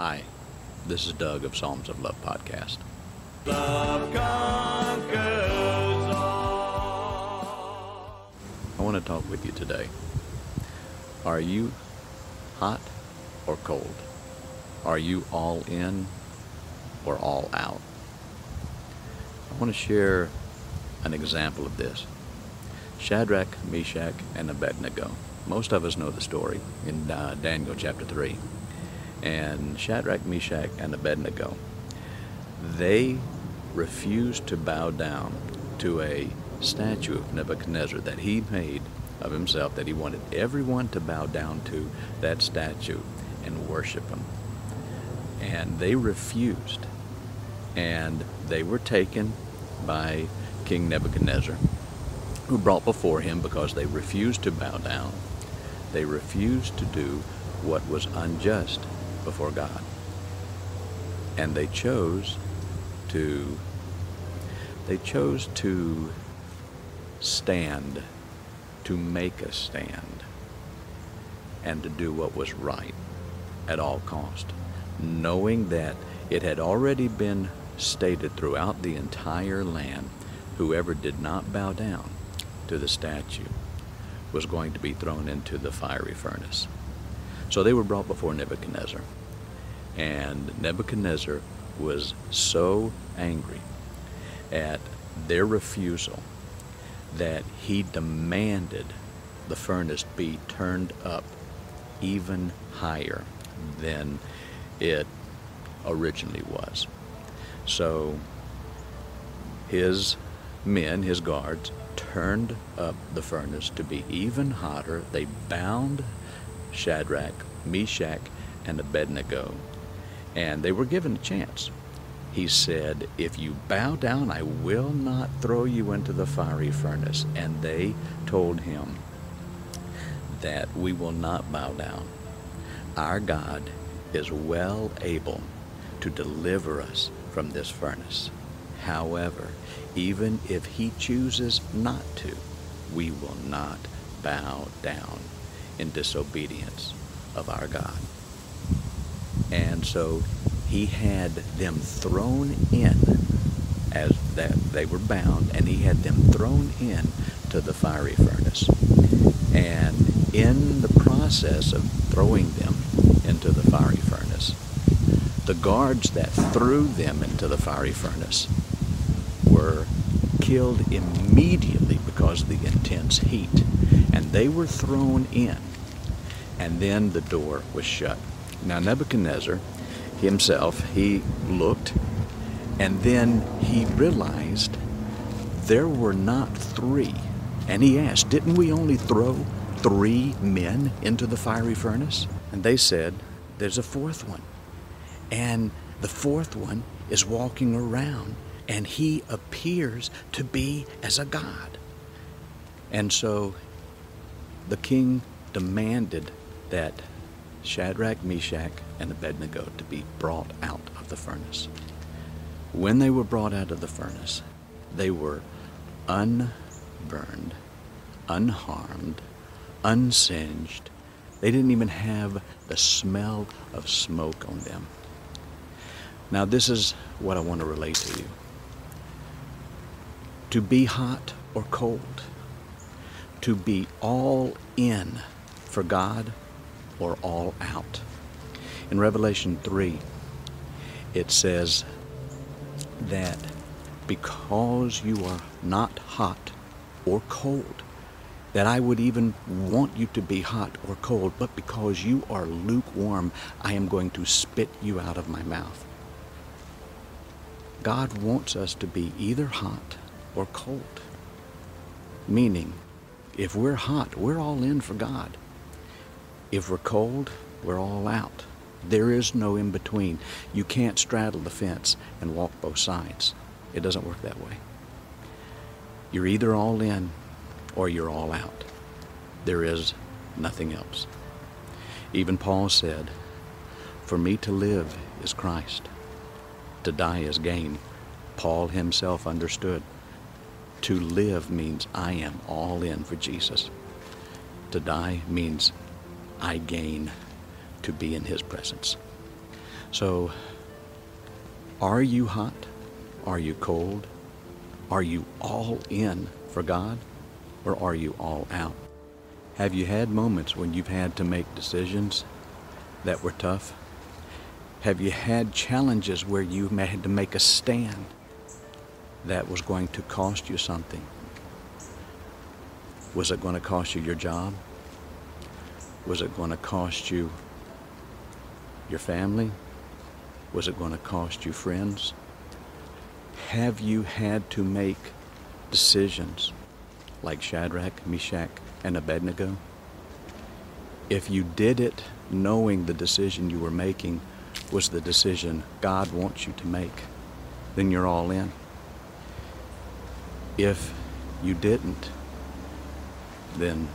Hi, this is Doug of Psalms of Love podcast. Love conquers all. I want to talk with you today. Are you hot or cold? Are you all in or all out? I want to share an example of this. Shadrach, Meshach, and Abednego. Most of us know the story in uh, Daniel chapter 3. And Shadrach, Meshach, and Abednego, they refused to bow down to a statue of Nebuchadnezzar that he made of himself, that he wanted everyone to bow down to that statue and worship him. And they refused. And they were taken by King Nebuchadnezzar, who brought before him because they refused to bow down. They refused to do what was unjust before God. And they chose to they chose to stand, to make a stand, and to do what was right at all cost, knowing that it had already been stated throughout the entire land, whoever did not bow down to the statue was going to be thrown into the fiery furnace. So they were brought before Nebuchadnezzar. And Nebuchadnezzar was so angry at their refusal that he demanded the furnace be turned up even higher than it originally was. So his men, his guards, turned up the furnace to be even hotter. They bound Shadrach, Meshach, and Abednego, and they were given a chance. He said, If you bow down, I will not throw you into the fiery furnace. And they told him that we will not bow down. Our God is well able to deliver us from this furnace. However, even if he chooses not to, we will not bow down in disobedience of our God. And so he had them thrown in as that they were bound, and he had them thrown in to the fiery furnace. And in the process of throwing them into the fiery furnace, the guards that threw them into the fiery furnace were killed immediately because of the intense heat. And they were thrown in. And then the door was shut. Now, Nebuchadnezzar himself, he looked, and then he realized there were not three. And he asked, Didn't we only throw three men into the fiery furnace? And they said, There's a fourth one. And the fourth one is walking around, and he appears to be as a god. And so the king demanded that Shadrach, Meshach, and Abednego to be brought out of the furnace. When they were brought out of the furnace, they were unburned, unharmed, unsinged. They didn't even have the smell of smoke on them. Now, this is what I want to relate to you. To be hot or cold, to be all in for God or all out. In Revelation 3, it says that because you are not hot or cold, that I would even want you to be hot or cold, but because you are lukewarm, I am going to spit you out of my mouth. God wants us to be either hot or cold. Meaning, if we're hot, we're all in for God. If we're cold, we're all out. There is no in between. You can't straddle the fence and walk both sides. It doesn't work that way. You're either all in or you're all out. There is nothing else. Even Paul said, For me to live is Christ, to die is gain. Paul himself understood. To live means I am all in for Jesus. To die means I gain to be in his presence. So, are you hot? Are you cold? Are you all in for God? Or are you all out? Have you had moments when you've had to make decisions that were tough? Have you had challenges where you had to make a stand that was going to cost you something? Was it going to cost you your job? Was it going to cost you your family? Was it going to cost you friends? Have you had to make decisions like Shadrach, Meshach, and Abednego? If you did it knowing the decision you were making was the decision God wants you to make, then you're all in. If you didn't, then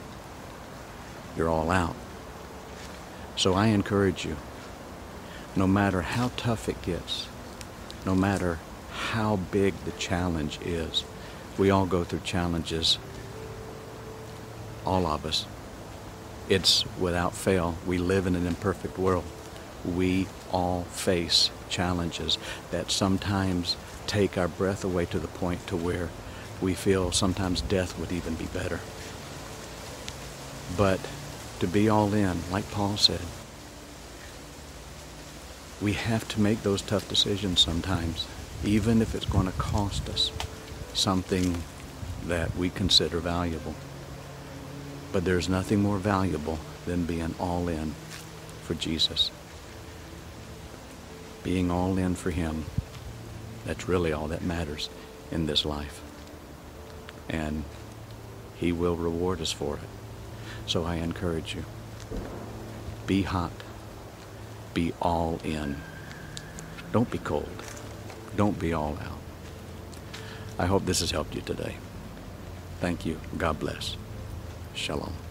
you're all out. So I encourage you, no matter how tough it gets, no matter how big the challenge is, we all go through challenges, all of us. It's without fail. We live in an imperfect world. We all face challenges that sometimes take our breath away to the point to where we feel sometimes death would even be better. But to be all in, like Paul said, we have to make those tough decisions sometimes, even if it's going to cost us something that we consider valuable. But there's nothing more valuable than being all in for Jesus. Being all in for Him, that's really all that matters in this life. And He will reward us for it. So I encourage you be hot, be all in. Don't be cold, don't be all out. I hope this has helped you today. Thank you. God bless. Shalom.